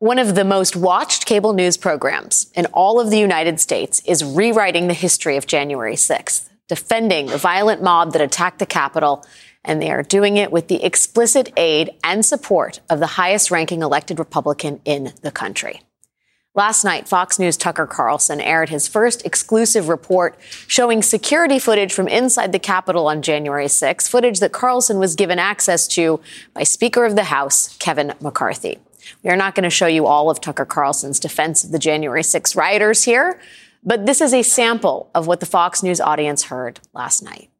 One of the most watched cable news programs in all of the United States is rewriting the history of January 6th, defending the violent mob that attacked the Capitol, and they are doing it with the explicit aid and support of the highest ranking elected Republican in the country. Last night, Fox News Tucker Carlson aired his first exclusive report showing security footage from inside the Capitol on January 6, footage that Carlson was given access to by Speaker of the House, Kevin McCarthy. We are not going to show you all of Tucker Carlson's defense of the January 6 rioters here, but this is a sample of what the Fox News audience heard last night.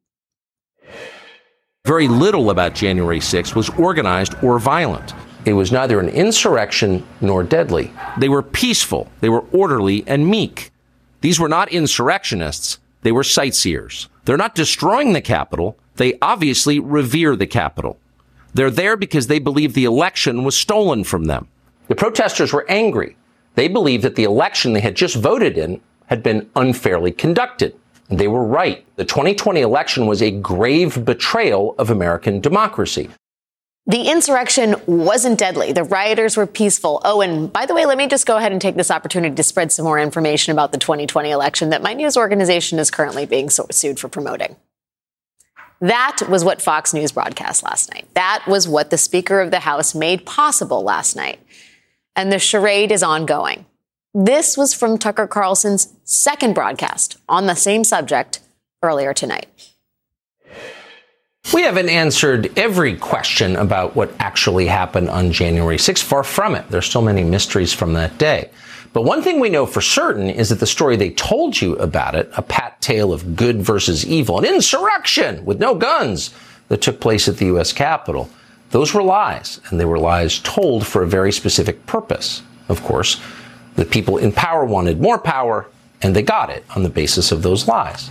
Very little about January 6 was organized or violent. It was neither an insurrection nor deadly. They were peaceful, they were orderly and meek. These were not insurrectionists, they were sightseers. They're not destroying the Capitol, they obviously revere the Capitol. They're there because they believe the election was stolen from them. The protesters were angry. They believed that the election they had just voted in had been unfairly conducted. And they were right. The 2020 election was a grave betrayal of American democracy. The insurrection wasn't deadly. The rioters were peaceful. Oh, and by the way, let me just go ahead and take this opportunity to spread some more information about the 2020 election that my news organization is currently being sued for promoting. That was what Fox News broadcast last night. That was what the Speaker of the House made possible last night. And the charade is ongoing. This was from Tucker Carlson's second broadcast on the same subject earlier tonight. We haven't answered every question about what actually happened on January 6th. Far from it. There's so many mysteries from that day. But one thing we know for certain is that the story they told you about it, a pat tale of good versus evil, an insurrection with no guns that took place at the U.S. Capitol, those were lies. And they were lies told for a very specific purpose. Of course, the people in power wanted more power, and they got it on the basis of those lies.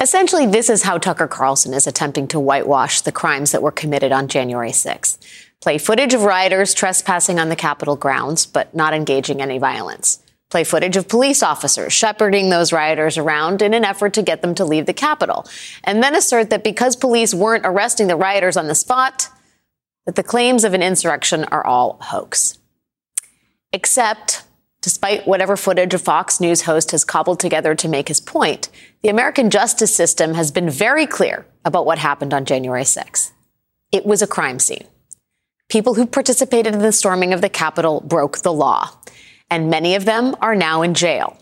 Essentially, this is how Tucker Carlson is attempting to whitewash the crimes that were committed on January 6th. Play footage of rioters trespassing on the Capitol grounds, but not engaging any violence. Play footage of police officers shepherding those rioters around in an effort to get them to leave the Capitol. And then assert that because police weren't arresting the rioters on the spot, that the claims of an insurrection are all hoax. Except Despite whatever footage a Fox News host has cobbled together to make his point, the American justice system has been very clear about what happened on January 6th. It was a crime scene. People who participated in the storming of the Capitol broke the law, and many of them are now in jail.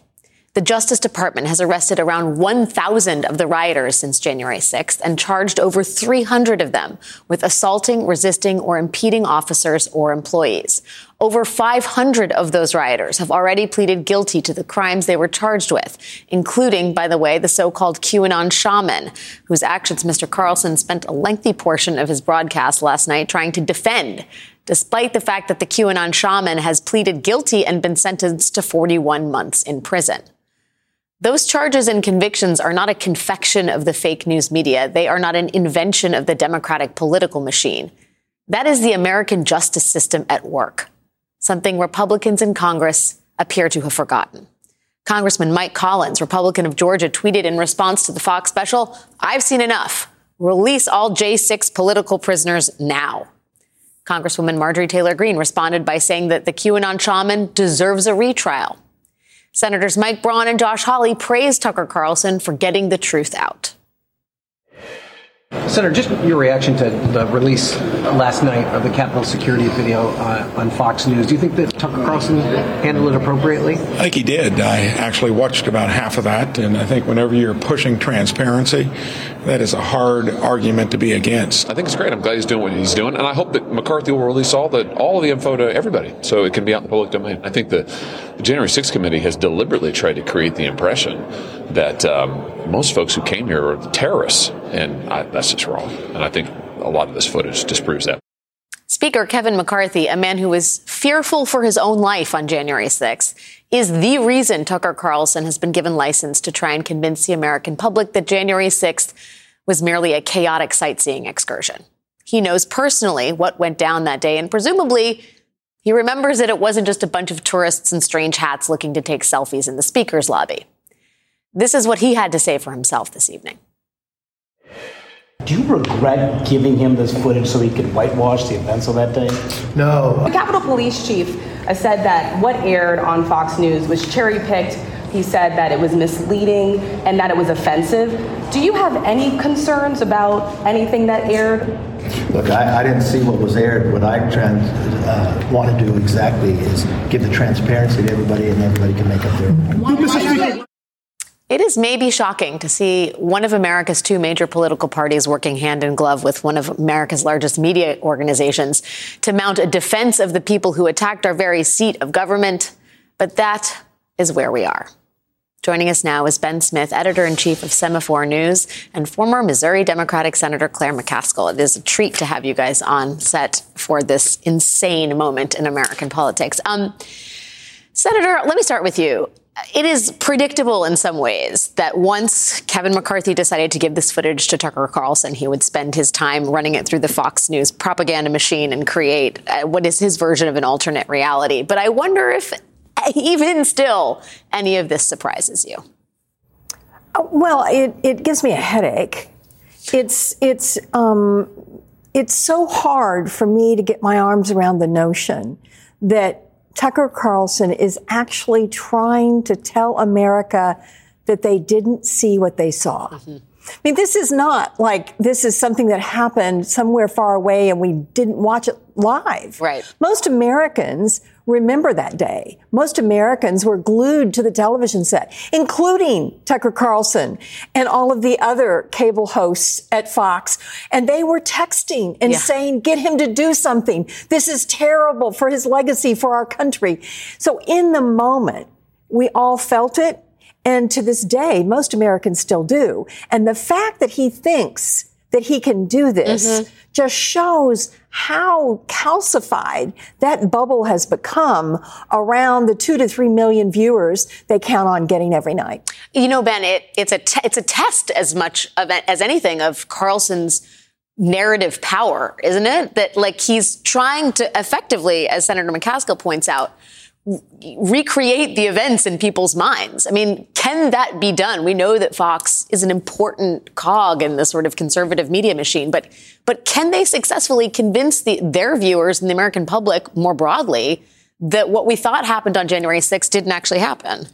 The Justice Department has arrested around 1,000 of the rioters since January 6th and charged over 300 of them with assaulting, resisting, or impeding officers or employees. Over 500 of those rioters have already pleaded guilty to the crimes they were charged with, including, by the way, the so-called QAnon shaman, whose actions Mr. Carlson spent a lengthy portion of his broadcast last night trying to defend despite the fact that the QAnon shaman has pleaded guilty and been sentenced to 41 months in prison. Those charges and convictions are not a confection of the fake news media. They are not an invention of the Democratic political machine. That is the American justice system at work, something Republicans in Congress appear to have forgotten. Congressman Mike Collins, Republican of Georgia, tweeted in response to the Fox special, I've seen enough. Release all J6 political prisoners now. Congresswoman Marjorie Taylor Greene responded by saying that the QAnon shaman deserves a retrial. Senators Mike Braun and Josh Hawley praised Tucker Carlson for getting the truth out. Senator, just your reaction to the release last night of the Capitol security video uh, on Fox News. Do you think that Tucker Carlson handled it appropriately? I think he did. I actually watched about half of that, and I think whenever you're pushing transparency, that is a hard argument to be against. I think it's great. I'm glad he's doing what he's doing, and I hope that McCarthy will release all the all of the info to everybody, so it can be out in the public domain. I think the, the January 6th committee has deliberately tried to create the impression that um, most folks who came here are terrorists, and I, that's just wrong. And I think a lot of this footage disproves that. Speaker Kevin McCarthy, a man who was fearful for his own life on January 6th, is the reason Tucker Carlson has been given license to try and convince the American public that January 6th was merely a chaotic sightseeing excursion. He knows personally what went down that day, and presumably, he remembers that it wasn't just a bunch of tourists in strange hats looking to take selfies in the speaker's lobby. This is what he had to say for himself this evening. Do you regret giving him this footage so he could whitewash the events of that day? No. The Capitol Police Chief said that what aired on Fox News was cherry picked. He said that it was misleading and that it was offensive. Do you have any concerns about anything that aired? Look, I, I didn't see what was aired. What I trans, uh, want to do exactly is give the transparency to everybody, and everybody can make up their own. It is maybe shocking to see one of America's two major political parties working hand in glove with one of America's largest media organizations to mount a defense of the people who attacked our very seat of government. But that is where we are. Joining us now is Ben Smith, editor in chief of Semafor News, and former Missouri Democratic Senator Claire McCaskill. It is a treat to have you guys on set for this insane moment in American politics. Um, Senator, let me start with you it is predictable in some ways that once Kevin McCarthy decided to give this footage to Tucker Carlson, he would spend his time running it through the Fox News propaganda machine and create uh, what is his version of an alternate reality. But I wonder if, even still, any of this surprises you. Uh, well, it, it gives me a headache. It's it's um, it's so hard for me to get my arms around the notion that Tucker Carlson is actually trying to tell America that they didn't see what they saw. Mm-hmm. I mean, this is not like this is something that happened somewhere far away and we didn't watch it live. Right. Most Americans remember that day. Most Americans were glued to the television set, including Tucker Carlson and all of the other cable hosts at Fox. And they were texting and yeah. saying, get him to do something. This is terrible for his legacy, for our country. So in the moment, we all felt it. And to this day, most Americans still do. And the fact that he thinks that he can do this mm-hmm. just shows how calcified that bubble has become around the two to three million viewers they count on getting every night. You know, Ben, it, it's a te- it's a test as much of as anything of Carlson's narrative power, isn't it? That like he's trying to effectively, as Senator McCaskill points out, recreate the events in people's minds. I mean, can that be done? We know that Fox is an important cog in the sort of conservative media machine, but but can they successfully convince the, their viewers and the American public more broadly that what we thought happened on January 6th didn't actually happen?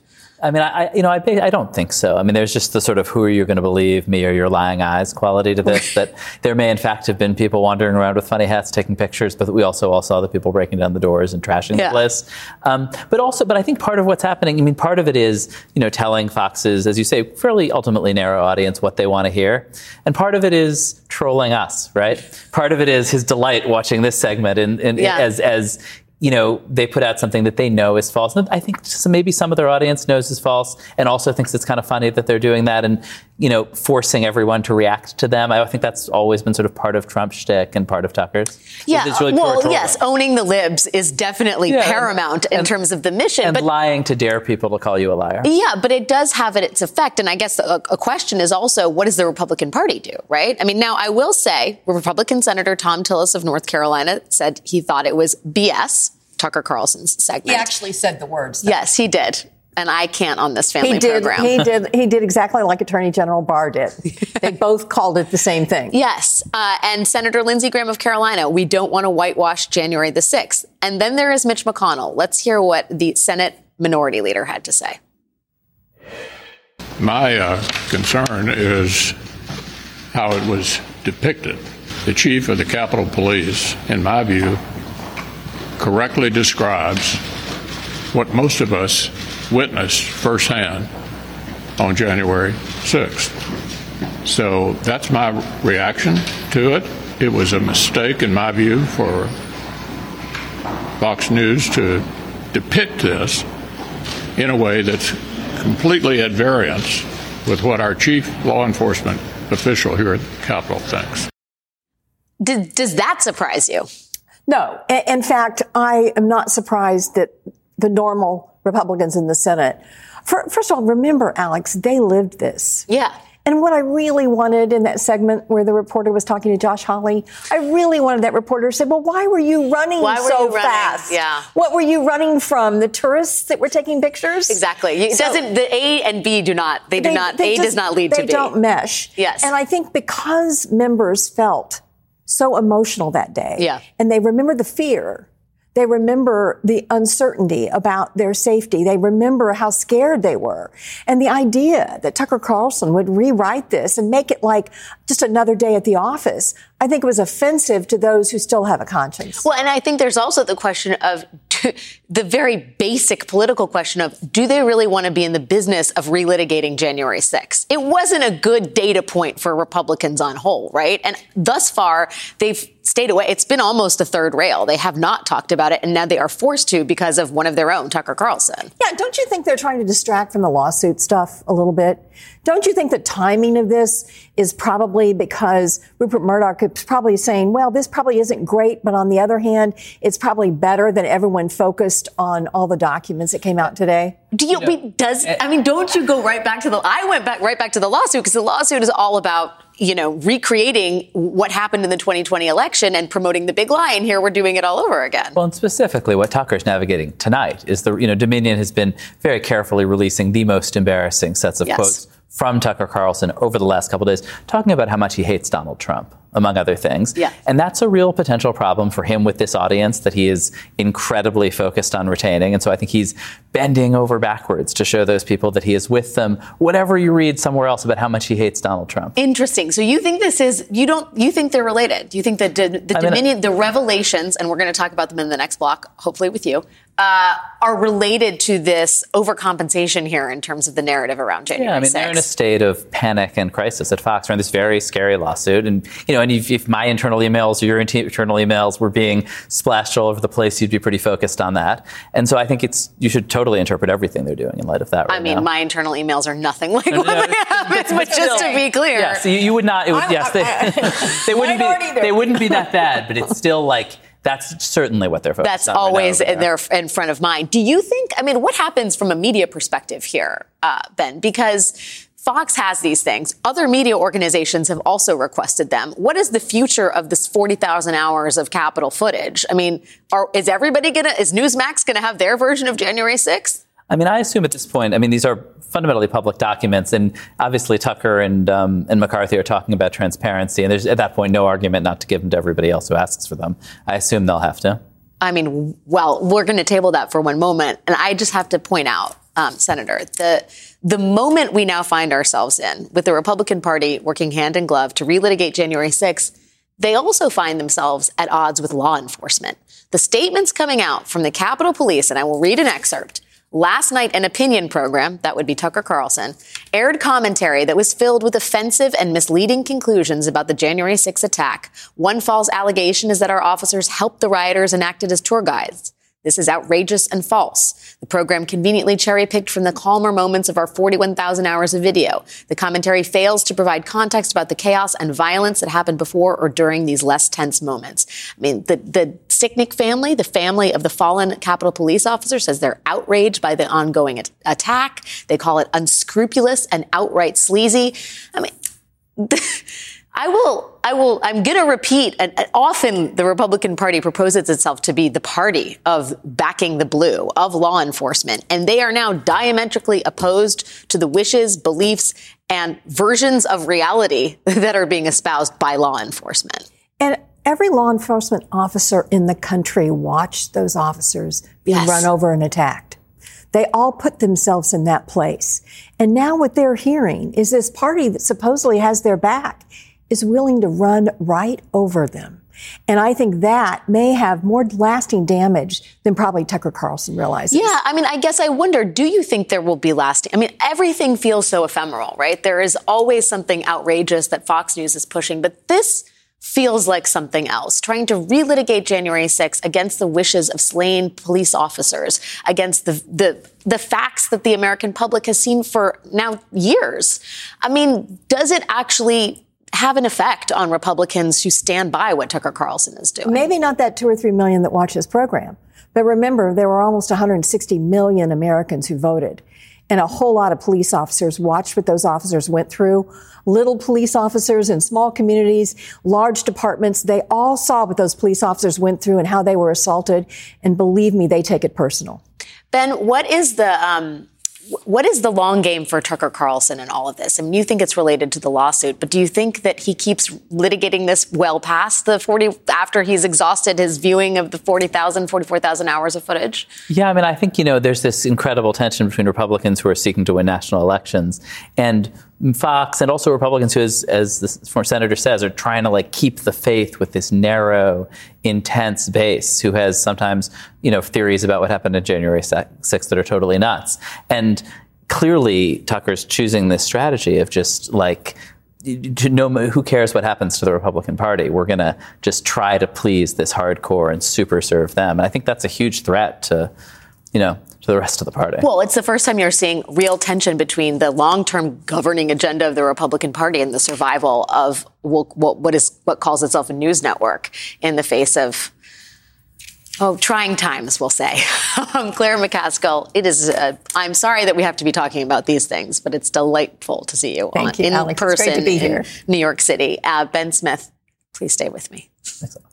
I mean, I you know, I, I don't think so. I mean, there's just the sort of who are you going to believe, me or your lying eyes quality to this. that there may in fact have been people wandering around with funny hats taking pictures, but we also all saw the people breaking down the doors and trashing yeah. the place. Um, but also, but I think part of what's happening, I mean, part of it is you know telling Fox's, as you say, fairly ultimately narrow audience what they want to hear, and part of it is trolling us, right? Part of it is his delight watching this segment and, and yeah. as as you know, they put out something that they know is false. And I think maybe some of their audience knows is false and also thinks it's kind of funny that they're doing that and, you know, forcing everyone to react to them. I think that's always been sort of part of Trump's shtick and part of Tucker's. Yeah. Really well, yes, owning the libs is definitely yeah, paramount and, in and, terms of the mission. And but, lying to dare people to call you a liar. Yeah, but it does have its effect. And I guess a, a question is also, what does the Republican Party do, right? I mean, now I will say Republican Senator Thom Tillis of North Carolina said he thought it was BS Tucker Carlson's segment. He actually said the words. Though. Yes, he did. And I can't on this family he did, program. He did. He did exactly like Attorney General Barr did. they both called it the same thing. Yes, uh, and Senator Lindsey Graham of Carolina. We don't want to whitewash January the sixth. And then there is Mitch McConnell. Let's hear what the Senate Minority Leader had to say. My uh, concern is how it was depicted. The chief of the Capitol Police, in my view, correctly describes what most of us witnessed firsthand on January 6th. So that's my reaction to it. It was a mistake, in my view, for Fox News to depict this in a way that's completely at variance with what our chief law enforcement official here at the Capitol thinks. Did, does that surprise you? No. In fact, I am not surprised that the normal Republicans in the Senate, first of all, remember, Alex, they lived this. Yeah. And what I really wanted in that segment where the reporter was talking to Josh Hawley, I really wanted that reporter to say, well, why were you running why were so you running? fast? Yeah. What were you running from? The tourists that were taking pictures? Exactly. It So- doesn't, the A and B do not, they do They- not, they A just- does not lead to B. don't mesh. Yes. And I think because members felt so emotional that day. Yeah. And they remember the fear. They remember the uncertainty about their safety. They remember how scared they were. And the idea that Tucker Carlson would rewrite this and make it like just another day at the office, I think it was offensive to those who still have a conscience. Well, and I think there's also the question of the very basic political question of do they really want to be in the business of relitigating January 6th? It wasn't a good data point for Republicans on whole, right? And thus far, they've stayed away. It's been almost a third rail. They have not talked about it, and now they are forced to because of one of their own, Tucker Carlson. Yeah, don't you think they're trying to distract from the lawsuit stuff a little bit? Don't you think the timing of this is probably because Rupert Murdoch is probably saying, well, this probably isn't great, but on the other hand, it's probably better than everyone focused on all the documents that came out today? Do you, wait, does, eh. I mean, don't you go right back to the, I went back, right back to the lawsuit because the lawsuit is all about, you know, recreating what happened in the 2020 election and promoting the big lie. And here we're doing it all over again. Well, and specifically, what Tucker's navigating tonight is the you know Dominion has been very carefully releasing the most embarrassing sets of Yes. quotes from Tucker Carlson over the last couple of days, talking about how much he hates Donald Trump, among other things. Yeah. And that's a real potential problem for him with this audience that he is incredibly focused on retaining. And so I think he's bending over backwards to show those people that he is with them, whatever you read somewhere else about how much he hates Donald Trump. Interesting. So you think this is you don't you think they're related? Do you think that the, the I mean, Dominion, the revelations, and we're going to talk about them in the next block, hopefully with you, uh, are related to this overcompensation here in terms of the narrative around January Yeah, I mean, they're in a state of panic and crisis at Fox around this very scary lawsuit. And, you know, and if, if my internal emails or your internal emails were being splashed all over the place, you'd be pretty focused on that. And so I think it's, you should totally interpret everything they're doing in light of that right I mean, now. my internal emails are nothing like what they have. But just to be clear, Yeah, so you, you would not, it would, yes, they, they wouldn't be, they wouldn't be that bad, but it's still like, that's certainly what they're focused That's on. right always over in their in front of mind. Do you think? I mean, what happens from a media perspective here, uh, Ben? Because Fox has these things. Other media organizations have also requested them. What is the future of this forty thousand hours of Capitol footage? I mean, are, is everybody gonna? Is Newsmax gonna have their version of January sixth? I mean, I assume at this point, I mean, these are fundamentally public documents, and obviously Tucker and um, and McCarthy are talking about transparency, and there's at that point no argument not to give them to everybody else who asks for them. I assume they'll have to. I mean, well, we're going to table that for one moment, and I just have to point out, um, Senator, the the moment we now find ourselves in with the Republican Party working hand in glove to relitigate January 6th, they also find themselves at odds with law enforcement. The statements coming out from the Capitol Police, and I will read an excerpt. Last night, an opinion program, that would be Tucker Carlson, aired commentary that was filled with offensive and misleading conclusions about the January 6 attack. One false allegation is that our officers helped the rioters and acted as tour guides. This is outrageous and false. The program conveniently cherry picked from the calmer moments of our 41,000 hours of video. The commentary fails to provide context about the chaos and violence that happened before or during these less tense moments. I mean, the, the Sicknick family, the family of the fallen Capitol Police officer, says they're outraged by the ongoing at- attack. They call it unscrupulous and outright sleazy. I mean, I will, I will, I'm going to repeat, and often the Republican Party proposes itself to be the party of backing the blue, of law enforcement. And they are now diametrically opposed to the wishes, beliefs, and versions of reality that are being espoused by law enforcement. And every law enforcement officer in the country watched those officers being Yes. run over and attacked. They all put themselves in that place. And now what they're hearing is this party that supposedly has their back is willing to run right over them. And I think that may have more lasting damage than probably Tucker Carlson realizes. Yeah, I mean, I guess I wonder, do you think there will be lasting? I mean, everything feels so ephemeral, right? There is always something outrageous that Fox News is pushing, but this feels like something else, trying to relitigate January 6th against the wishes of slain police officers, against the, the, the facts that the American public has seen for now years. I mean, does it actually have an effect on Republicans who stand by what Tucker Carlson is doing. Maybe not that two or three million that watch this program, but remember there were almost 160 million Americans who voted. And a whole lot of police officers watched what those officers went through. Little police officers in small communities, large departments, they all saw what those police officers went through and how they were assaulted. And believe me, they take it personal. Ben, what is the um, what is the long game for Tucker Carlson in all of this? I mean, you think it's related to the lawsuit, but do you think that he keeps litigating this well past the 40 after he's exhausted his viewing of the 40,000, 44,000 hours of footage? Yeah, I mean, I think, you know, there's this incredible tension between Republicans who are seeking to win national elections and Fox and also Republicans who, as, as the former senator says, are trying to like keep the faith with this narrow, intense base who has sometimes, you know, theories about what happened on January 6th that are totally nuts. And clearly Tucker's choosing this strategy of just like, to know who cares what happens to the Republican Party. We're going to just try to please this hardcore and super serve them. And I think that's a huge threat to, you know, to the rest of the party. Well, it's the first time you're seeing real tension between the long-term governing agenda of the Republican Party and the survival of what, what is what calls itself a news network in the face of Oh, trying times, we'll say. um, Claire McCaskill, it is. Uh, I'm sorry that we have to be talking about these things, but it's delightful to see you, Thank on, you, in Alex. person it's great to be in here. New York City. Uh, ben Smith, please stay with me.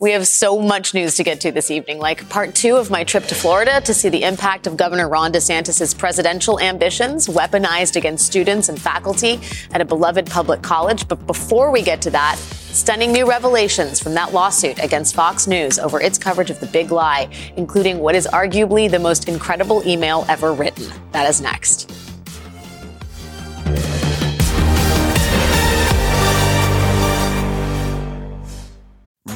We have so much news to get to this evening, like part two of my trip to Florida to see the impact of Governor Ron DeSantis' presidential ambitions weaponized against students and faculty at a beloved public college. But before we get to that, stunning new revelations from that lawsuit against Fox News over its coverage of the big lie, including what is arguably the most incredible email ever written. That is next.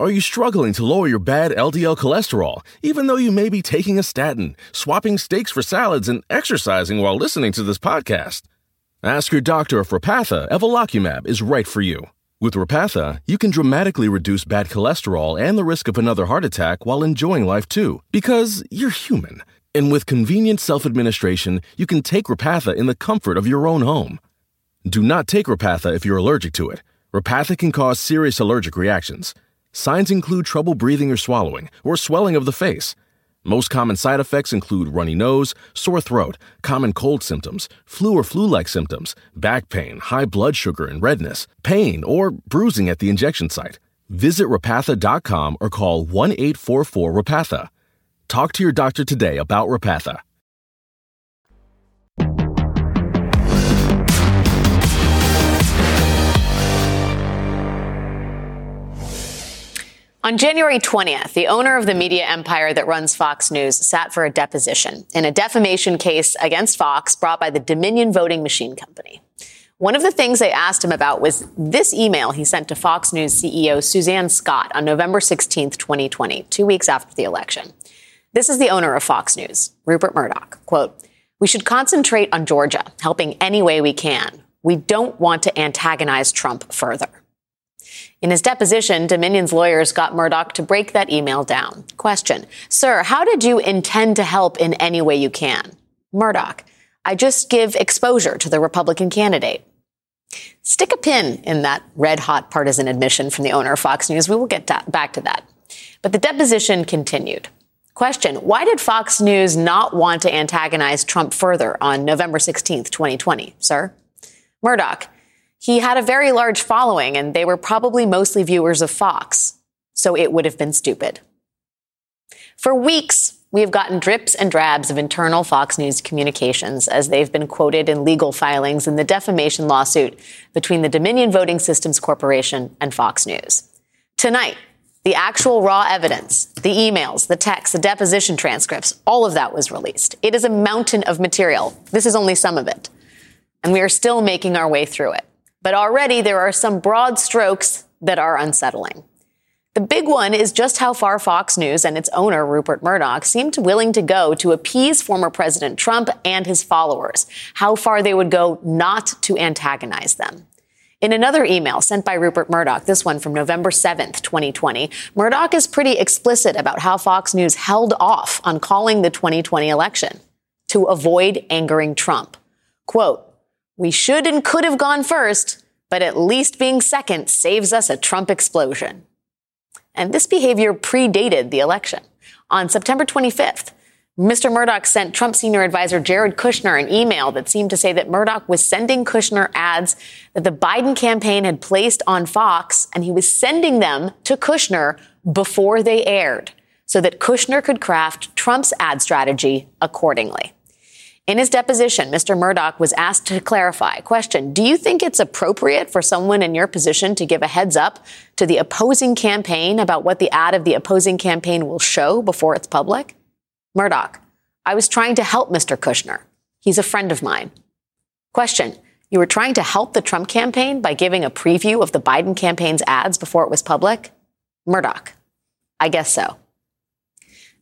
Are you struggling to lower your bad LDL cholesterol, even though you may be taking a statin, swapping steaks for salads, and exercising while listening to this podcast? Ask your doctor if Repatha Evolocumab is right for you. With Repatha, you can dramatically reduce bad cholesterol and the risk of another heart attack while enjoying life too, because you're human. And with convenient self administration, you can take Repatha in the comfort of your own home. Do not take Repatha if you're allergic to it. Repatha can cause serious allergic reactions. Signs include trouble breathing or swallowing, or swelling of the face. Most common side effects include runny nose, sore throat, common cold symptoms, flu or flu like symptoms, back pain, high blood sugar and redness, pain, or bruising at the injection site. Visit repatha.com or call 1 844 Repatha. Talk to your doctor today about Repatha. On January 20th, the owner of the media empire that runs Fox News sat for a deposition in a defamation case against Fox brought by the Dominion Voting Machine Company. One of the things they asked him about was this email he sent to Fox News CEO Suzanne Scott on November 16th, 2020, two weeks after the election. This is the owner of Fox News, Rupert Murdoch. Quote, we should concentrate on Georgia, helping any way we can. We don't want to antagonize Trump further. In his deposition, Dominion's lawyers got Murdoch to break that email down. Question Sir, how did you intend to help in any way you can? Murdoch, I just give exposure to the Republican candidate. Stick a pin in that red hot partisan admission from the owner of Fox News. We will get to, back to that. But the deposition continued. Question Why did Fox News not want to antagonize Trump further on November 16th, 2020, sir? Murdoch, he had a very large following, and they were probably mostly viewers of Fox, so it would have been stupid. For weeks, we have gotten drips and drabs of internal Fox News communications as they've been quoted in legal filings in the defamation lawsuit between the Dominion Voting Systems Corporation and Fox News. Tonight, the actual raw evidence, the emails, the texts, the deposition transcripts, all of that was released. It is a mountain of material. This is only some of it. And we are still making our way through it. But already there are some broad strokes that are unsettling. The big one is just how far Fox News and its owner, Rupert Murdoch, seemed willing to go to appease former President Trump and his followers, how far they would go not to antagonize them. In another email sent by Rupert Murdoch, this one from November 7th, 2020, Murdoch is pretty explicit about how Fox News held off on calling the 2020 election to avoid angering Trump. Quote, we should and could have gone first, but at least being second saves us a Trump explosion. And this behavior predated the election. On September 25th, Mr. Murdoch sent Trump senior advisor Jared Kushner an email that seemed to say that Murdoch was sending Kushner ads that the Biden campaign had placed on Fox, and he was sending them to Kushner before they aired so that Kushner could craft Trump's ad strategy accordingly. In his deposition, Mr. Murdoch was asked to clarify. Question Do you think it's appropriate for someone in your position to give a heads up to the opposing campaign about what the ad of the opposing campaign will show before it's public? Murdoch, I was trying to help Mr. Kushner. He's a friend of mine. Question. You were trying to help the Trump campaign by giving a preview of the Biden campaign's ads before it was public? Murdoch. I guess so.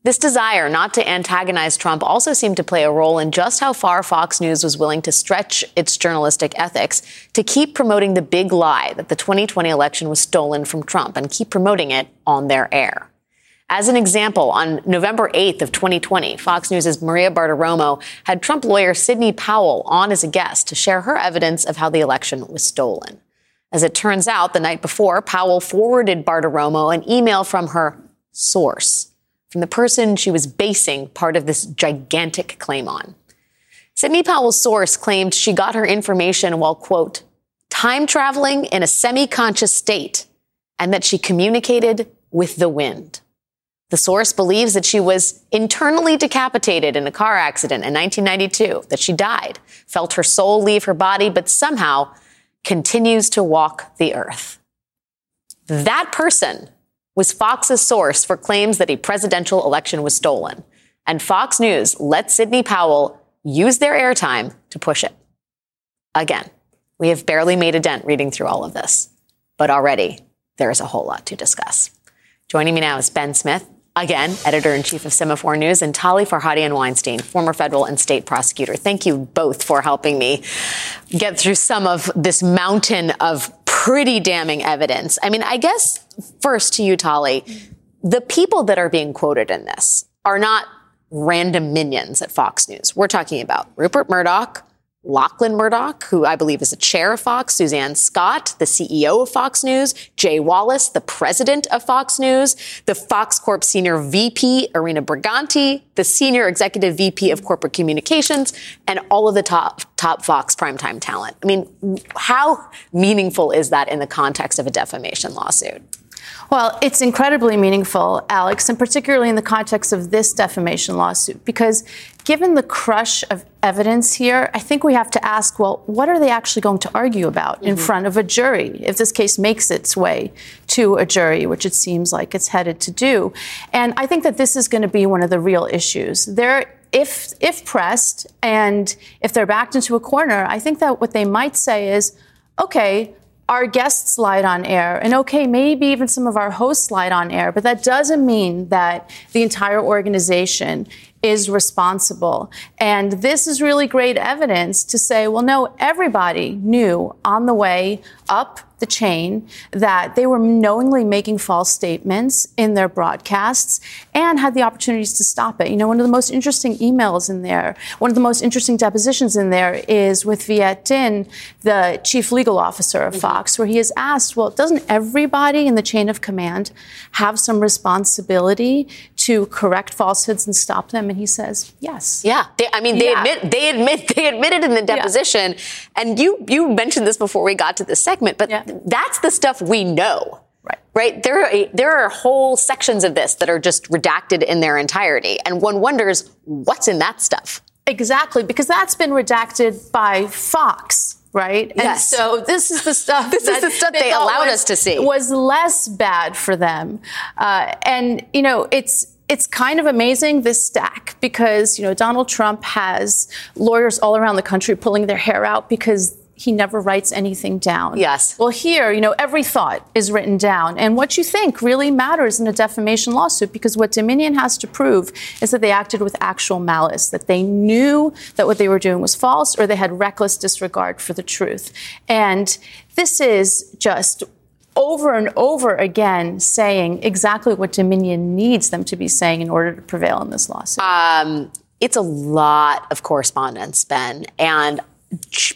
This desire not to antagonize Trump also seemed to play a role in just how far Fox News was willing to stretch its journalistic ethics to keep promoting the big lie that the 2020 election was stolen from Trump and keep promoting it on their air. As an example, on November 8th of 2020, Fox News' Maria Bartiromo had Trump lawyer Sidney Powell on as a guest to share her evidence of how the election was stolen. As it turns out, the night before, Powell forwarded Bartiromo an email from her source, from the person she was basing part of this gigantic claim on. Sidney Powell's source claimed she got her information while, quote, time traveling in a semi conscious state, and that she communicated with the wind. The source believes that she was internally decapitated in a car accident in 1992, that she died, felt her soul leave her body, but somehow continues to walk the earth. That person was Fox's source for claims that a presidential election was stolen. And Fox News let Sidney Powell use their airtime to push it. Again, we have barely made a dent reading through all of this, but already there is a whole lot to discuss. Joining me now is Ben Smith, again, editor in chief of Semafor News, and Tali Farhadian Weinstein, former federal and state prosecutor. Thank you both for helping me get through some of this mountain of pretty damning evidence. I mean, I guess first to you, Tali, the people that are being quoted in this are not random minions at Fox News. We're talking about Rupert Murdoch, Lachlan Murdoch, who I believe is the chair of Fox, Suzanne Scott, the CEO of Fox News, Jay Wallace, the president of Fox News, the Fox Corp senior VP, Irena Briganti, the senior executive VP of corporate communications, and all of the top, top Fox primetime talent. I mean, how meaningful is that in the context of a defamation lawsuit? Well, it's incredibly meaningful, Alex, and particularly in the context of this defamation lawsuit, because given the crush of evidence here, I think we have to ask well, what are they actually going to argue about mm-hmm. in front of a jury if this case makes its way to a jury, which it seems like it's headed to do? And I think that this is going to be one of the real issues. There if if pressed and if they're backed into a corner, I think that what they might say is, okay, our guests lied on air, and okay, maybe even some of our hosts lied on air, but that doesn't mean that the entire organization is responsible. And this is really great evidence to say, well, no, everybody knew on the way up the chain that they were knowingly making false statements in their broadcasts and had the opportunities to stop it. You know, one of the most interesting emails in there, one of the most interesting depositions in there is with Viet Dinh, the chief legal officer of mm-hmm. Fox, where he is asked, well, doesn't everybody in the chain of command have some responsibility to correct falsehoods and stop them? And he says, yes. Yeah. They, I mean, they yeah. admit, they admit, they admitted in the deposition. Yeah. And you, you mentioned this before we got to this segment, but yeah that's the stuff we know. Right. Right. There are, there are whole sections of this that are just redacted in their entirety. And one wonders what's in that stuff. Exactly, because that's been redacted by Fox right? Yes. And so this is the stuff. this is the stuff they, allowed was, us to see. Was less bad for them, uh, and you know it's. It's kind of amazing this stack because you know Donald Trump has lawyers all around the country pulling their hair out because he never writes anything down. Yes. Well, here, you know, every thought is written down. And what you think really matters in a defamation lawsuit because what Dominion has to prove is that they acted with actual malice, that they knew that what they were doing was false or they had reckless disregard for the truth. And this is just over and over again saying exactly what Dominion needs them to be saying in order to prevail in this lawsuit. Um, it's a lot of correspondence, Ben. And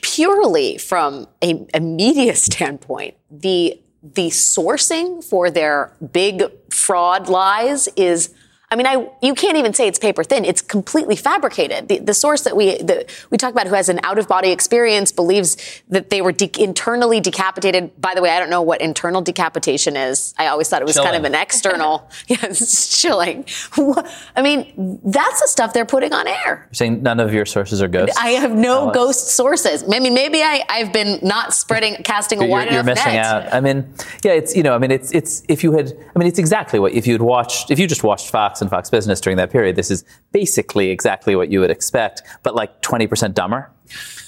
purely from a, a media standpoint, the the sourcing for their big fraud lies is I mean, I you can't even say it's paper thin. It's completely fabricated. The, the source that we the, we talk about, who has an out of body experience, believes that they were de- internally decapitated. By the way, I don't know what internal decapitation is. I always thought it was Chilling. kind of an external. yes, chilling. I mean, that's the stuff they're putting on air. You're saying none of your sources are ghosts? I have no Alex? ghost sources. I mean, maybe I, I've been not spreading, casting a you're, you're enough missing net. out. I mean, yeah, it's you know, I mean, it's it's if you had, I mean, it's exactly what if you had watched, if you just watched Fox Fox Business during that period, this is basically exactly what you would expect, but like 20% dumber.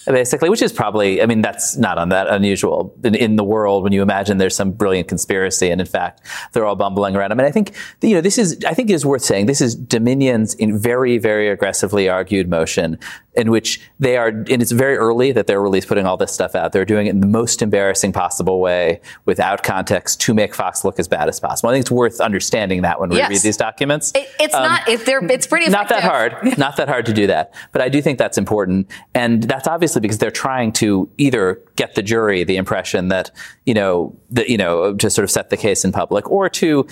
Basically, which is probably, I mean, that's not on that unusual in, in the world when you imagine there's some brilliant conspiracy, and in fact, they're all bumbling around. I mean, I think you know this is, I think it is worth saying this is Dominion's in very, very aggressively argued motion in which they are, and it's very early that they're really putting all this stuff out. They're doing it in the most embarrassing possible way, without context, to make Fox look as bad as possible. I think it's worth understanding that when we Yes. read these documents. It, it's Um, not. They're, it's pretty. not that hard, not that hard to do that. But I do think that's important, and that's obviously because they're trying to either get the jury the impression that you know that you know to sort of set the case in public, or to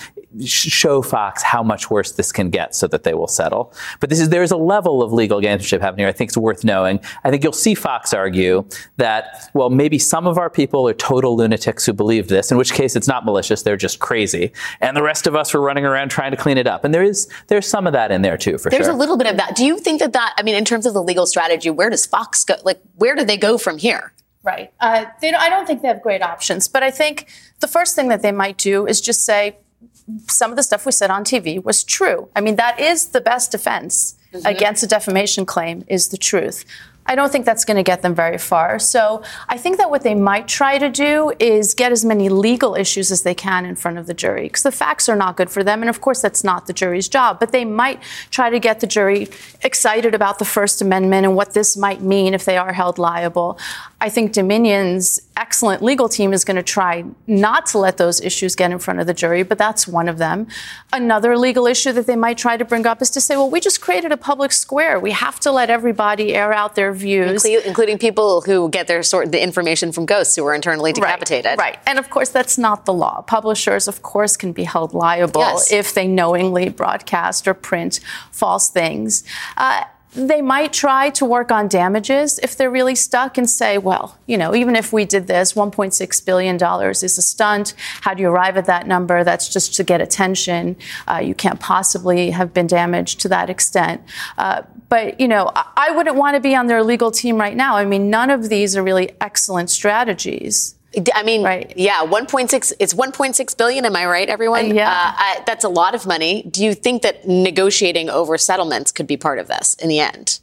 show Fox how much worse this can get, so that they will settle. But this is there is a level of legal gamesmanship happening. here I think it's worth knowing. I think you'll see Fox argue that well, maybe some of our people are total lunatics who believe this, in which case it's not malicious; they're just crazy, and the rest of us were running around trying to clean it up. And there is there's some of that in there too, for sure. There's sure. a little bit of that. Do you think that that? I mean, in terms of the legal strategy, where does Fox go? Like, where do they go from here? Right. Uh, they don't, I don't think they have great options, but I think the first thing that they might do is just say some of the stuff we said on TV was true. I mean, that is the best defense against a defamation claim is the truth. I don't think that's going to get them very far. So I think that what they might try to do is get as many legal issues as they can in front of the jury because the facts are not good for them. And of course, that's not the jury's job. But they might try to get the jury excited about the First Amendment and what this might mean if they are held liable. I think Dominion's excellent legal team is going to try not to let those issues get in front of the jury, but that's one of them. Another legal issue that they might try to bring up is to say, well, we just created a public square. We have to let everybody air out their views. Inclu- including people who get their sort the information from ghosts who are internally decapitated. Right. right. And of course, that's not the law. Publishers, of course, can be held liable Yes. if they knowingly broadcast or print false things. Uh, they might try to work on damages if they're really stuck and say, well, you know, even if we did this, $1.6 billion is a stunt. How do you arrive at that number? That's just to get attention. Uh, you can't possibly have been damaged to that extent. Uh, but, you know, I, I wouldn't want to be on their legal team right now. I mean, none of these are really excellent strategies. I mean, yeah, 1.6, it's 1.6 billion. Am I right, everyone? Yeah. Uh, I, that's a lot of money. Do you think that negotiating over settlements could be part of this in the end?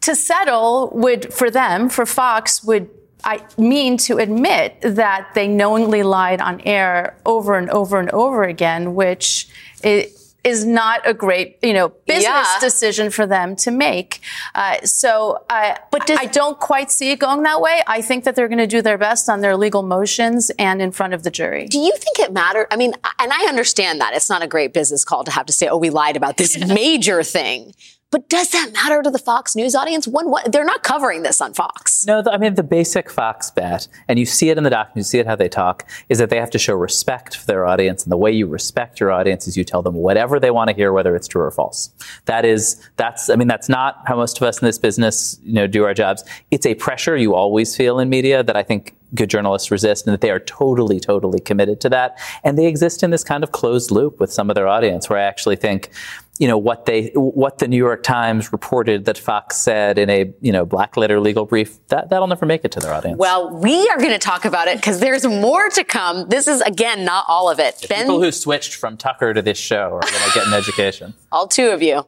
to settle would for them for Fox would I mean to admit that they knowingly lied on air over and over and over again, which i- is not a great, you know, business Yeah. decision for them to make. Uh, so, uh, but I don't quite see it going that way. I think that they're going to do their best on their legal motions and in front of the jury. Do you think it matters? I mean, and I understand that it's not a great business call to have to say, "Oh, we lied about this major thing." But does that matter to the Fox News audience? One, what, they're not covering this on Fox. No, I mean the basic Fox bet, and you see it in the document, you see it how they talk, is that they have to show respect for their audience, and the way you respect your audience is you tell them whatever they want to hear, whether it's true or false. That is, that's, I mean, that's not how most of us in this business, you know, do our jobs. It's a pressure you always feel in media that I think good journalists resist, and that they are totally, totally committed to that, and they exist in this kind of closed loop with some of their audience, where I actually think you know what they what the New York Times reported that Fox said in a you know black letter legal brief that that'll never make it to their audience. Well, we are going to talk about it because there's more to come. This is again not all of it. Ben, People who switched from Tucker to this show are going to get an education. all two of you.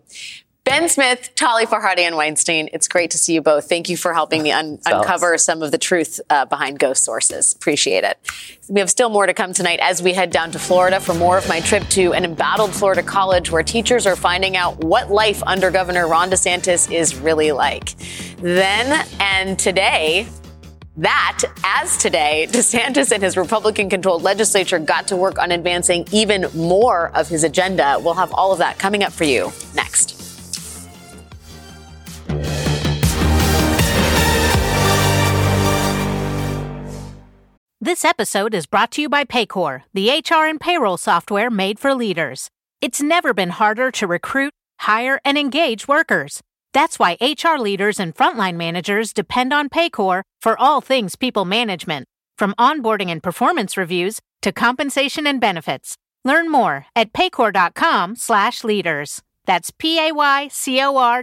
Ben Smith, Tali Farhadian Weinstein, it's great to see you both. Thank you for helping me un- uncover some of the truth uh, behind ghost sources. Appreciate it. We have still more to come tonight as we head down to Florida for more of my trip to an embattled Florida college where teachers are finding out what life under Governor Ron DeSantis is really like. Then and today, that, as today, DeSantis and his Republican controlled legislature got to work on advancing even more of his agenda. We'll have all of that coming up for you next. This episode is brought to you by Paycor, the HR and payroll software made for leaders. It's never been harder to recruit, hire, and engage workers. That's why HR leaders and frontline managers depend on Paycor for all things people management, from onboarding and performance reviews to compensation and benefits. Learn more at paycor.com/leaders. That's p a y c o r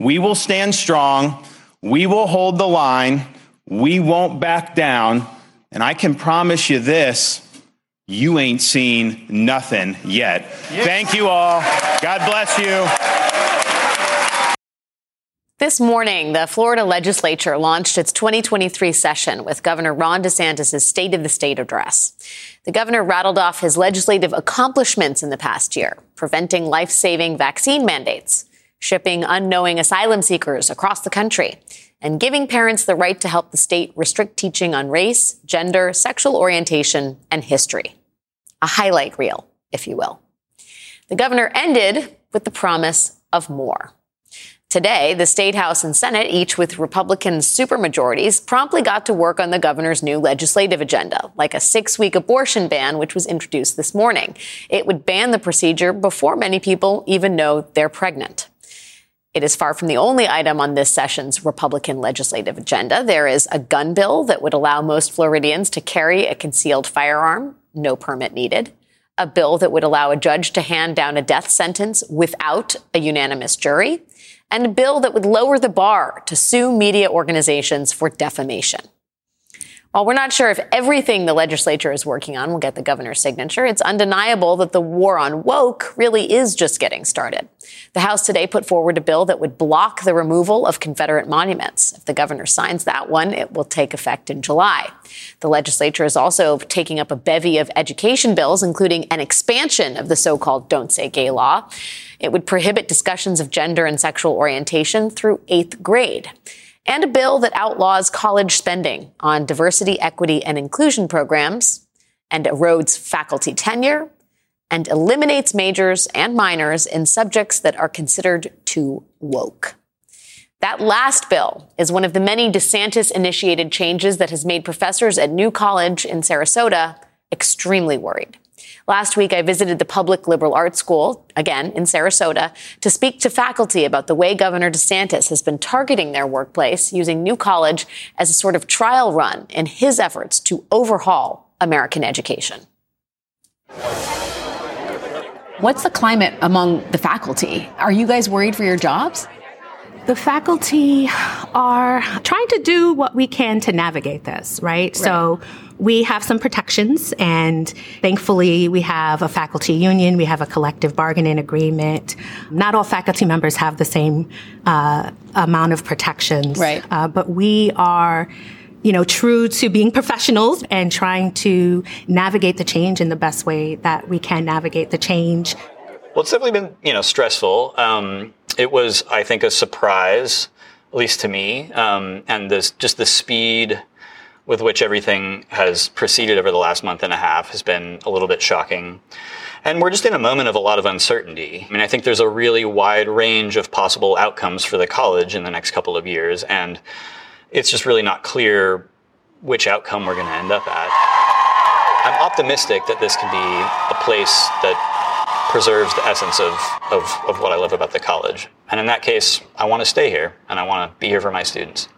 We will stand strong. We will hold the line. We won't back down. And I can promise you this you ain't seen nothing yet. Thank you all. God bless you. This morning, the Florida legislature launched its 2023 session with Governor Ron DeSantis' State of the State address. The governor rattled off his legislative accomplishments in the past year, preventing life saving vaccine mandates, shipping unknowing asylum seekers across the country, and giving parents the right to help the state restrict teaching on race, gender, sexual orientation, and history. A highlight reel, if you will. The governor ended with the promise of more. Today, the State House and Senate, each with Republican supermajorities, promptly got to work on the governor's new legislative agenda, like a six week abortion ban, which was introduced this morning. It would ban the procedure before many people even know they're pregnant. It is far from the only item on this session's Republican legislative agenda. There is a gun bill that would allow most Floridians to carry a concealed firearm, no permit needed. A bill that would allow a judge to hand down a death sentence without a unanimous jury and a bill that would lower the bar to sue media organizations for defamation. While we're not sure if everything the legislature is working on will get the governor's signature, it's undeniable that the war on woke really is just getting started. The House today put forward a bill that would block the removal of Confederate monuments. If the governor signs that one, it will take effect in July. The legislature is also taking up a bevy of education bills, including an expansion of the so-called Don't Say Gay law. It would prohibit discussions of gender and sexual orientation through eighth grade and a bill that outlaws college spending on diversity, equity, and inclusion programs and erodes faculty tenure and eliminates majors and minors in subjects that are considered too woke. That last bill is one of the many DeSantis initiated changes that has made professors at New College in Sarasota extremely worried. Last week, I visited the public liberal arts school, again in Sarasota, to speak to faculty about the way Governor DeSantis has been targeting their workplace using New College as a sort of trial run in his efforts to overhaul American education. What's the climate among the faculty? Are you guys worried for your jobs? The faculty are trying to do what we can to navigate this, right? right? So we have some protections and thankfully we have a faculty union, we have a collective bargaining agreement. Not all faculty members have the same uh, amount of protections. Right. Uh, but we are you know, true to being professionals and trying to navigate the change in the best way that we can navigate the change. Well, it's definitely been, you know, stressful. Um, it was, I think, a surprise, at least to me, um, and this just the speed with which everything has proceeded over the last month and a half has been a little bit shocking. And we're just in a moment of a lot of uncertainty. I mean, I think there's a really wide range of possible outcomes for the college in the next couple of years, and it's just really not clear which outcome we're going to end up at. I'm optimistic that this can be a place that preserves the essence of, of, of what I love about the college. And in that case, I want to stay here and I want to be here for my students.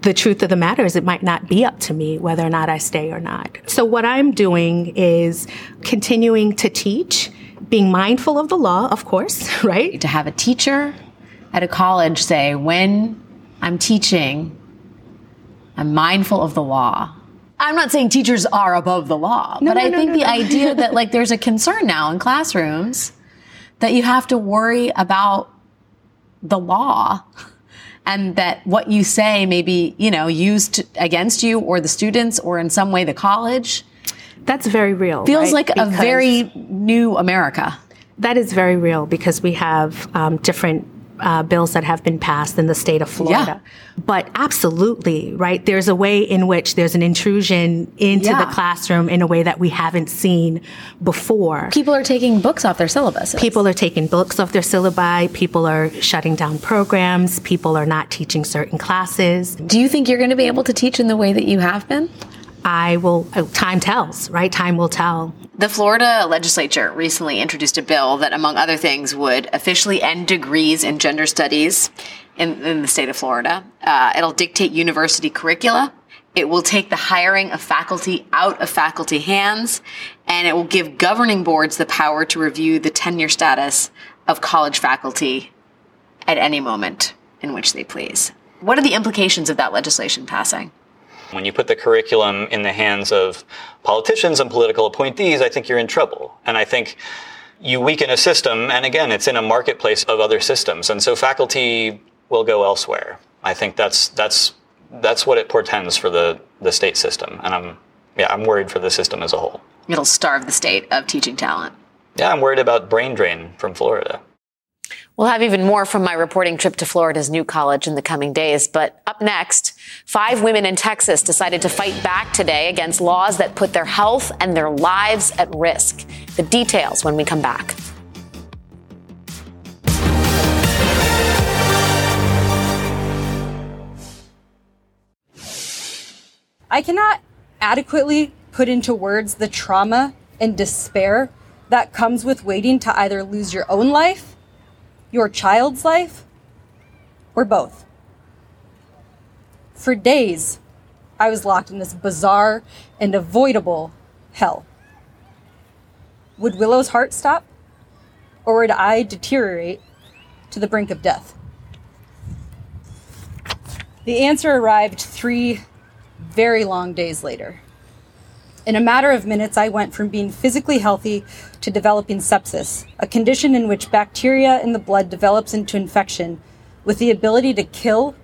The truth of the matter is, it might not be up to me whether or not I stay or not. So, what I'm doing is continuing to teach, being mindful of the law, of course, right? To have a teacher at a college say, when I'm teaching, I'm mindful of the law. I'm not saying teachers are above the law, No, but no, I no, think the idea that like there's a concern now in classrooms that you have to worry about the law and that what you say may be, you know, used against you or the students or in some way the college. That's very real. Feels right? like a very new America. That is very real because we have um, different uh, bills that have been passed in the state of Florida. But absolutely, right? There's a way in which there's an intrusion into Yeah. the classroom in a way that we haven't seen before. People are taking books off their syllabus. People are taking books off their syllabi. People are shutting down programs. People are not teaching certain classes. Do you think you're going to be able to teach in the way that you have been? I will, uh, time tells, right? Time will tell. The Florida legislature recently introduced a bill that, among other things, would officially end degrees in gender studies in, in the state of Florida. Uh, it'll dictate university curricula. It will take the hiring of faculty out of faculty hands, and it will give governing boards the power to review the tenure status of college faculty at any moment in which they please. What are the implications of that legislation passing? When you put the curriculum in the hands of politicians and political appointees, I think you're in trouble. And I think you weaken a system, and again, it's in a marketplace of other systems. And so faculty will go elsewhere. I think that's that's that's what it portends for the, the state system. And I'm yeah, I'm worried for the system as a whole. It'll starve the state of teaching talent. Yeah, I'm worried about brain drain from Florida. We'll have even more from my reporting trip to Florida's new college in the coming days. But up next, five women in Texas decided to fight back today against laws that put their health and their lives at risk. The details when we come back. I cannot adequately put into words the trauma and despair that comes with waiting to either lose your own life, your child's life, or both. For days, I was locked in this bizarre and avoidable hell. Would Willow's heart stop? Or would I deteriorate to the brink of death? The answer arrived three very long days later. In a matter of minutes, I went from being physically healthy to developing sepsis, a condition in which bacteria in the blood develops into infection with the ability to kill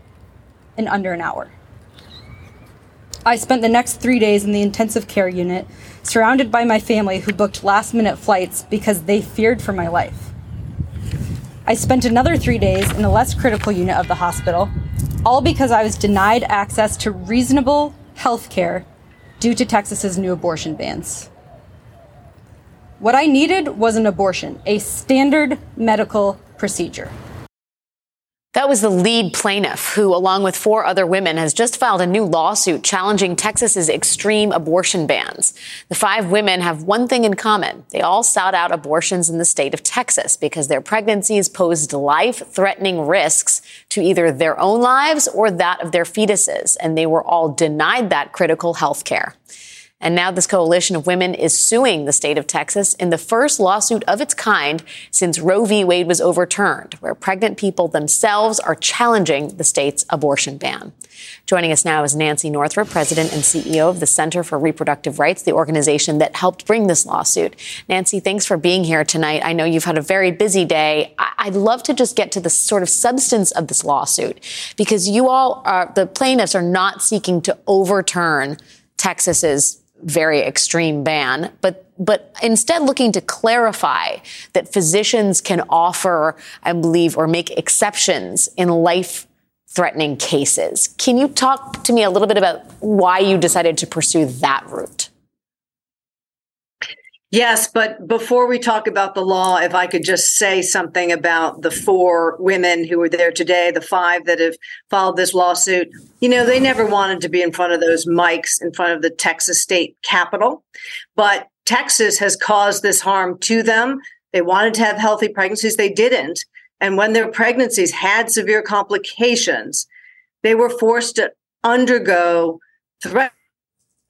in under an hour. I spent the next three days in the intensive care unit, surrounded by my family who booked last minute flights because they feared for my life. I spent another three days in a less critical unit of the hospital, all because I was denied access to reasonable health care due to Texas's new abortion bans. What I needed was an abortion, a standard medical procedure. That was the lead plaintiff, who, along with four other women, has just filed a new lawsuit challenging Texas's extreme abortion bans. The five women have one thing in common. They all sought out abortions in the state of Texas because their pregnancies posed life threatening risks to either their own lives or that of their fetuses, and they were all denied that critical health care. And now this coalition of women is suing the state of Texas in the first lawsuit of its kind since Roe v. Wade was overturned, where pregnant people themselves are challenging the state's abortion ban. Joining us now is Nancy Northup, president and CEO of the Center for Reproductive Rights, the organization that helped bring this lawsuit. Nancy, thanks for being here tonight. I know you've had a very busy day. I'd love to just get to the sort of substance of this lawsuit because you all are, the plaintiffs are not seeking to overturn Texas's very extreme ban, but but instead looking to clarify that physicians can offer, I believe, or make exceptions in life threatening cases. Can you talk to me a little bit about why you decided to pursue that route? Yes, but before we talk about the law, if I could just say something about the four women who were there today, the five that have filed this lawsuit. You know, they never wanted to be in front of those mics in front of the Texas state capitol, but Texas has caused this harm to them. They wanted to have healthy pregnancies, they didn't. And when their pregnancies had severe complications, they were forced to undergo threats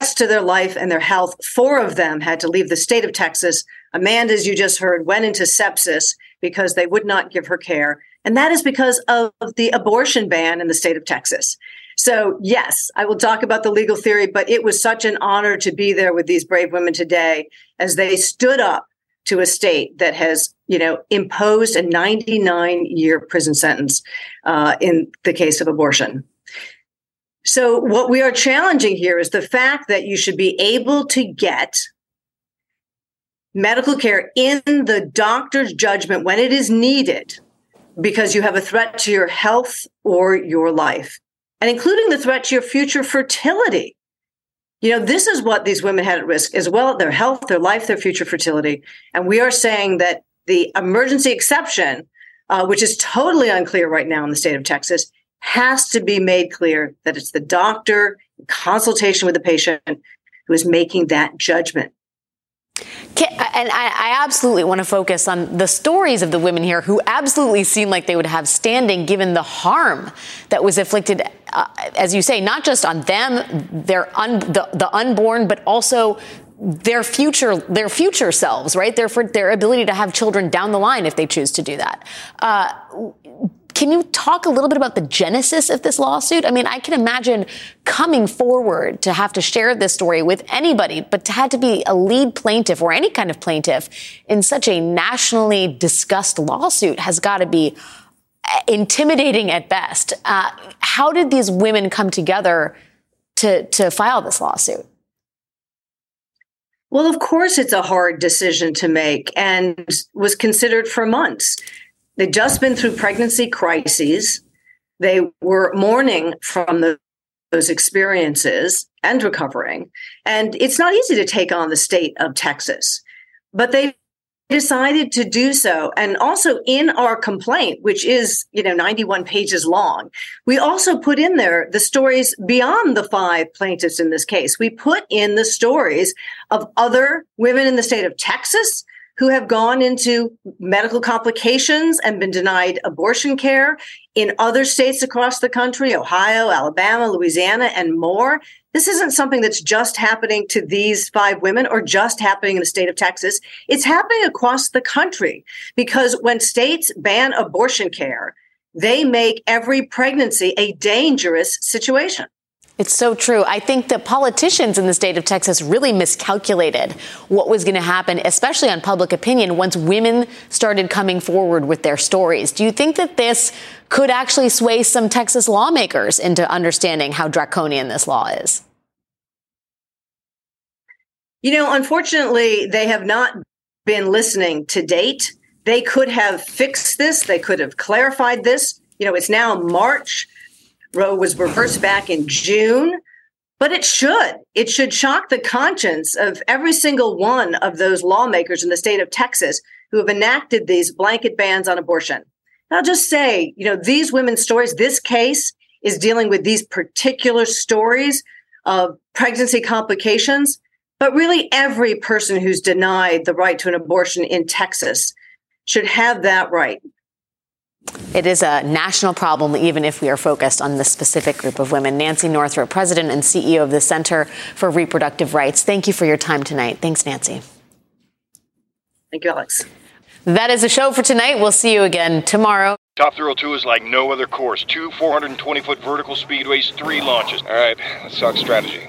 to their life and their health. Four of them had to leave the state of Texas. Amanda, as you just heard, went into sepsis because they would not give her care. And that is because of the abortion ban in the state of Texas. So, yes, I will talk about the legal theory, but it was such an honor to be there with these brave women today as they stood up to a state that has, you know, imposed a 99 year prison sentence uh, in the case of abortion. So, what we are challenging here is the fact that you should be able to get medical care in the doctor's judgment when it is needed because you have a threat to your health or your life, and including the threat to your future fertility. You know, this is what these women had at risk as well their health, their life, their future fertility. And we are saying that the emergency exception, uh, which is totally unclear right now in the state of Texas, has to be made clear that it's the doctor in consultation with the patient who is making that judgment. And I absolutely want to focus on the stories of the women here who absolutely seem like they would have standing given the harm that was inflicted, uh, as you say, not just on them, their un, the, the unborn, but also their future their future selves right their their ability to have children down the line if they choose to do that uh, can you talk a little bit about the genesis of this lawsuit? I mean, I can imagine coming forward to have to share this story with anybody, but to have to be a lead plaintiff or any kind of plaintiff in such a nationally discussed lawsuit has got to be uh, intimidating at best. Uh, how did these women come together to, to file this lawsuit? Well, of course, it's a hard decision to make and was considered for months. They'd just been through pregnancy crises. They were mourning from the, those experiences and recovering. And it's not easy to take on the state of Texas, but they decided to do so and also in our complaint which is you know 91 pages long we also put in there the stories beyond the five plaintiffs in this case we put in the stories of other women in the state of Texas who have gone into medical complications and been denied abortion care in other states across the country Ohio, Alabama, Louisiana, and more. This isn't something that's just happening to these five women or just happening in the state of Texas. It's happening across the country because when states ban abortion care, they make every pregnancy a dangerous situation. It's so true. I think the politicians in the state of Texas really miscalculated what was going to happen, especially on public opinion, once women started coming forward with their stories. Do you think that this could actually sway some Texas lawmakers into understanding how draconian this law is? You know, unfortunately, they have not been listening to date. They could have fixed this, they could have clarified this. You know, it's now March. Roe was reversed back in June, but it should. It should shock the conscience of every single one of those lawmakers in the state of Texas who have enacted these blanket bans on abortion. And I'll just say, you know, these women's stories, this case is dealing with these particular stories of pregnancy complications, but really every person who's denied the right to an abortion in Texas should have that right. It is a national problem, even if we are focused on this specific group of women. Nancy Northup, President and CEO of the Center for Reproductive Rights. Thank you for your time tonight. Thanks, Nancy. Thank you, Alex. That is the show for tonight. We'll see you again tomorrow. Top Thrill 2 is like no other course. Two 420 foot vertical speedways, three launches. All right, let's talk strategy.